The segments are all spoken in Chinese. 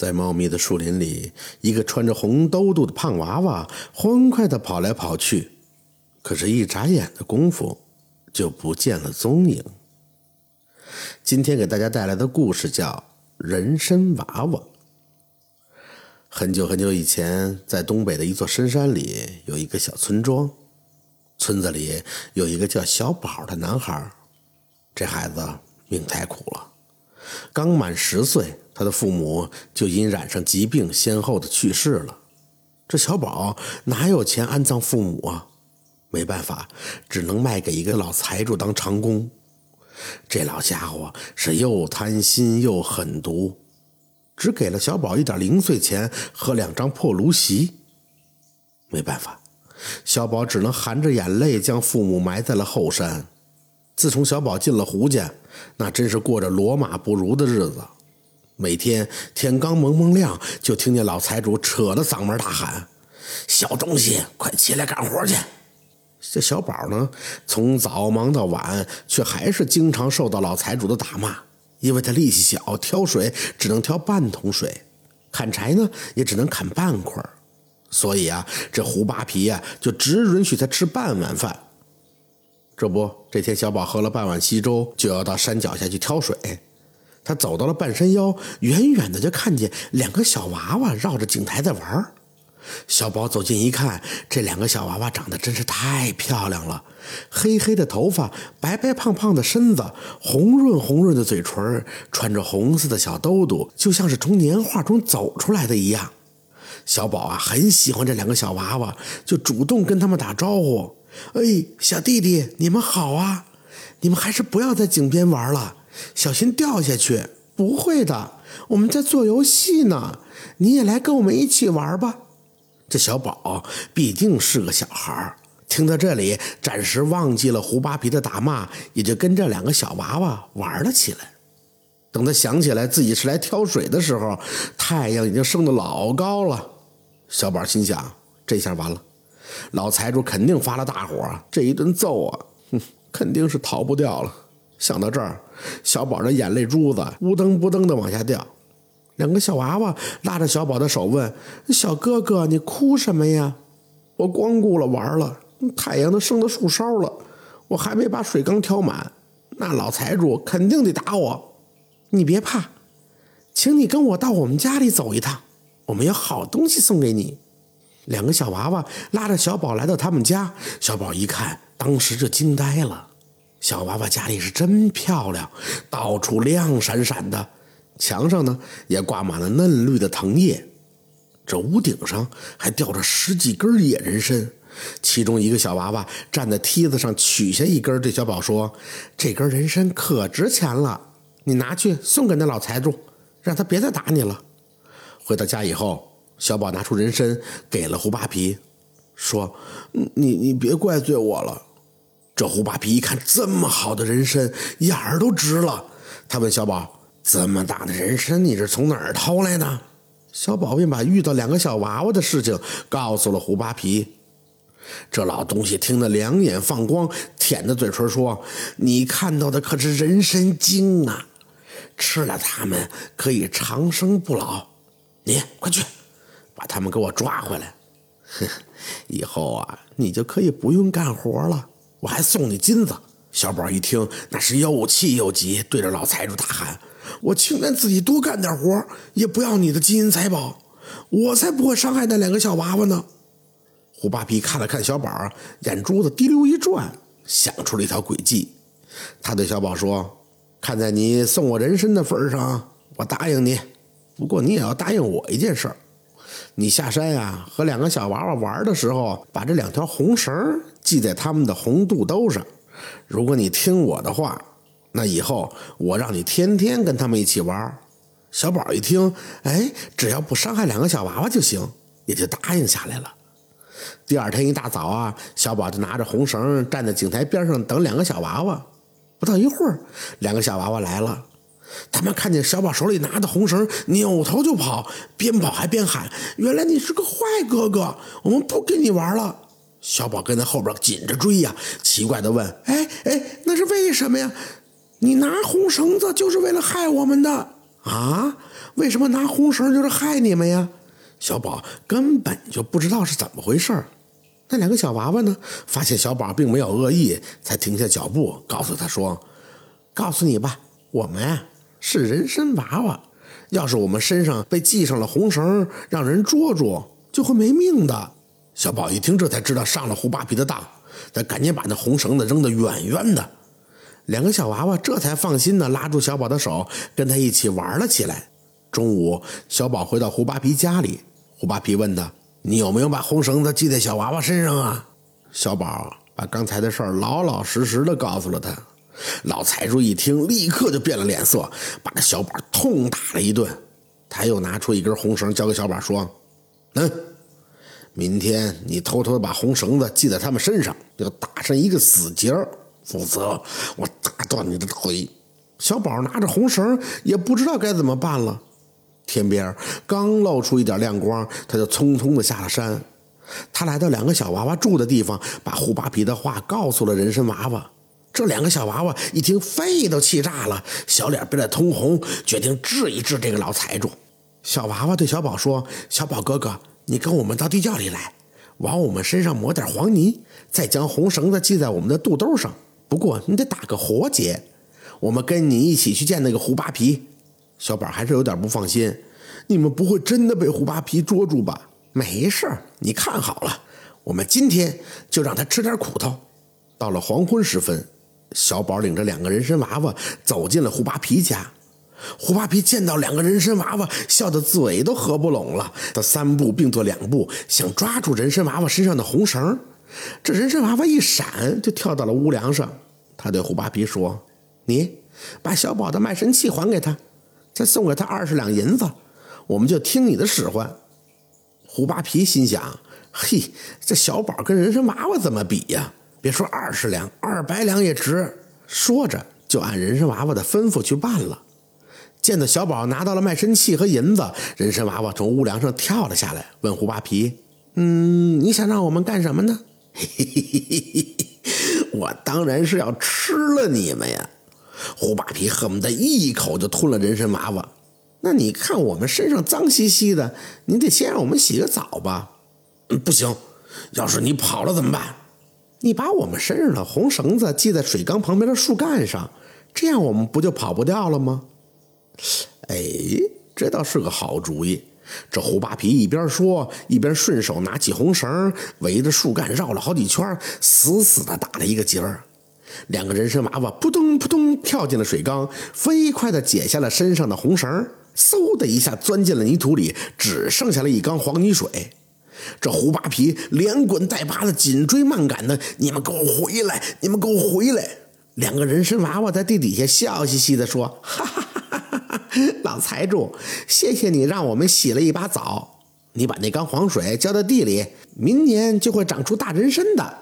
在茂密的树林里，一个穿着红兜兜的胖娃娃欢快地跑来跑去，可是，一眨眼的功夫，就不见了踪影。今天给大家带来的故事叫《人参娃娃》。很久很久以前，在东北的一座深山里，有一个小村庄，村子里有一个叫小宝的男孩，这孩子命太苦了。刚满十岁，他的父母就因染上疾病，先后的去世了。这小宝哪有钱安葬父母啊？没办法，只能卖给一个老财主当长工。这老家伙是又贪心又狠毒，只给了小宝一点零碎钱和两张破芦席。没办法，小宝只能含着眼泪将父母埋在了后山。自从小宝进了胡家，那真是过着骡马不如的日子。每天天刚蒙蒙亮，就听见老财主扯着嗓门大喊：“小东西，快起来干活去！”这小宝呢，从早忙到晚，却还是经常受到老财主的打骂，因为他力气小，挑水只能挑半桶水，砍柴呢也只能砍半块所以啊，这胡扒皮呀，就只允许他吃半碗饭。这不，这天小宝喝了半碗稀粥，就要到山脚下去挑水。他走到了半山腰，远远的就看见两个小娃娃绕着井台在玩。小宝走近一看，这两个小娃娃长得真是太漂亮了，黑黑的头发，白白胖胖的身子，红润红润的嘴唇，穿着红色的小兜兜，就像是从年画中走出来的一样。小宝啊，很喜欢这两个小娃娃，就主动跟他们打招呼。哎，小弟弟，你们好啊！你们还是不要在井边玩了，小心掉下去。不会的，我们在做游戏呢。你也来跟我们一起玩吧。这小宝毕竟是个小孩儿听到这里，暂时忘记了胡扒皮的打骂，也就跟这两个小娃娃玩了起来。等他想起来自己是来挑水的时候，太阳已经升得老高了。小宝心想：这下完了。老财主肯定发了大火，这一顿揍啊，哼，肯定是逃不掉了。想到这儿，小宝的眼泪珠子呜噔呜噔的往下掉。两个小娃娃拉着小宝的手问：“小哥哥，你哭什么呀？”“我光顾了玩了，太阳都升到树梢了，我还没把水缸挑满，那老财主肯定得打我。”“你别怕，请你跟我到我们家里走一趟，我们有好东西送给你。”两个小娃娃拉着小宝来到他们家，小宝一看，当时就惊呆了。小娃娃家里是真漂亮，到处亮闪闪的，墙上呢也挂满了嫩绿的藤叶，这屋顶上还吊着十几根野人参。其中一个小娃娃站在梯子上取下一根，对小宝说：“这根人参可值钱了，你拿去送给那老财主，让他别再打你了。”回到家以后。小宝拿出人参给了胡扒皮，说：“你你别怪罪我了。”这胡扒皮一看这么好的人参，眼儿都直了。他问小宝：“这么大的人参，你是从哪儿偷来的？”小宝便把遇到两个小娃娃的事情告诉了胡扒皮。这老东西听得两眼放光，舔着嘴唇说：“你看到的可是人参精啊，吃了它们可以长生不老。你快去。”把他们给我抓回来，哼！以后啊，你就可以不用干活了，我还送你金子。小宝一听，那是又气又急，对着老财主大喊：“我情愿自己多干点活，也不要你的金银财宝，我才不会伤害那两个小娃娃呢！”胡扒皮看了看小宝，眼珠子滴溜一转，想出了一条诡计。他对小宝说：“看在你送我人参的份上，我答应你。不过你也要答应我一件事。”你下山呀，和两个小娃娃玩的时候，把这两条红绳系在他们的红肚兜上。如果你听我的话，那以后我让你天天跟他们一起玩。小宝一听，哎，只要不伤害两个小娃娃就行，也就答应下来了。第二天一大早啊，小宝就拿着红绳站在井台边上等两个小娃娃。不到一会儿，两个小娃娃来了。他们看见小宝手里拿的红绳，扭头就跑，边跑还边喊：“原来你是个坏哥哥，我们不跟你玩了。”小宝跟在后边紧着追呀，奇怪的问：“哎哎，那是为什么呀？你拿红绳子就是为了害我们的啊？为什么拿红绳就是害你们呀？小宝根本就不知道是怎么回事那两个小娃娃呢？发现小宝并没有恶意，才停下脚步，告诉他说：“告诉你吧，我们啊是人参娃娃。要是我们身上被系上了红绳，让人捉住，就会没命的。”小宝一听，这才知道上了胡扒皮的当，他赶紧把那红绳子扔得远远的。两个小娃娃这才放心的拉住小宝的手，跟他一起玩了起来。中午，小宝回到胡扒皮家里，胡扒皮问他：“你有没有把红绳子系在小娃娃身上啊？”小宝把刚才的事儿老老实实的告诉了他。老财主一听，立刻就变了脸色，把这小宝痛打了一顿。他又拿出一根红绳，交给小宝说：“嗯，明天你偷偷的把红绳子系在他们身上，要打上一个死结儿。”否则，我打断你的腿！小宝拿着红绳，也不知道该怎么办了。天边刚露出一点亮光，他就匆匆的下了山。他来到两个小娃娃住的地方，把胡扒皮的话告诉了人参娃娃。这两个小娃娃一听，肺都气炸了，小脸变得通红，决定治一治这个老财主。小娃娃对小宝说：“小宝哥哥，你跟我们到地窖里来，往我们身上抹点黄泥，再将红绳子系在我们的肚兜上。”不过你得打个活结，我们跟你一起去见那个胡扒皮。小宝还是有点不放心，你们不会真的被胡扒皮捉住吧？没事，你看好了，我们今天就让他吃点苦头。到了黄昏时分，小宝领着两个人参娃娃走进了胡扒皮家。胡扒皮见到两个人参娃娃，笑得嘴都合不拢了。他三步并作两步，想抓住人参娃娃身上的红绳。这人参娃娃一闪，就跳到了屋梁上。他对胡扒皮说：“你把小宝的卖身契还给他，再送给他二十两银子，我们就听你的使唤。”胡扒皮心想：“嘿，这小宝跟人参娃娃怎么比呀？别说二十两，二百两也值。”说着，就按人参娃娃的吩咐去办了。见到小宝拿到了卖身契和银子，人参娃娃从屋梁上跳了下来，问胡扒皮：“嗯，你想让我们干什么呢？”嘿嘿嘿嘿嘿！我当然是要吃了你们呀！胡扒皮恨不得一口就吞了人参娃娃。那你看我们身上脏兮兮的，你得先让我们洗个澡吧？不行，要是你跑了怎么办？你把我们身上的红绳子系在水缸旁边的树干上，这样我们不就跑不掉了吗？哎，这倒是个好主意。这胡扒皮一边说，一边顺手拿起红绳，围着树干绕了好几圈，死死的打了一个结儿。两个人参娃娃扑通扑通跳进了水缸，飞快地解下了身上的红绳，嗖的一下钻进了泥土里，只剩下了一缸黄泥水。这胡扒皮连滚带爬的，紧追慢赶的，你们给我回来！你们给我回来！两个人参娃娃在地底下笑嘻嘻地说：“哈哈。” 老财主，谢谢你让我们洗了一把澡。你把那缸黄水浇到地里，明年就会长出大人参的。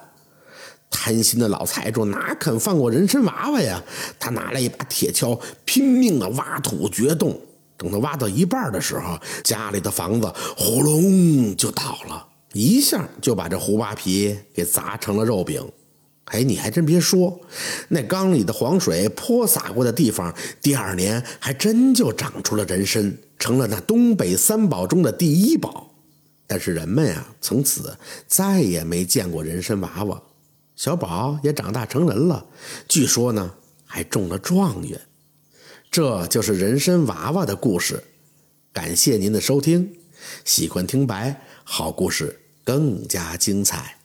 贪心的老财主哪肯放过人参娃娃呀？他拿了一把铁锹，拼命的挖土掘洞。等他挖到一半的时候，家里的房子呼隆就倒了，一下就把这胡扒皮给砸成了肉饼。哎，你还真别说，那缸里的黄水泼洒过的地方，第二年还真就长出了人参，成了那东北三宝中的第一宝。但是人们呀，从此再也没见过人参娃娃。小宝也长大成人了，据说呢，还中了状元。这就是人参娃娃的故事。感谢您的收听，喜欢听白好故事更加精彩。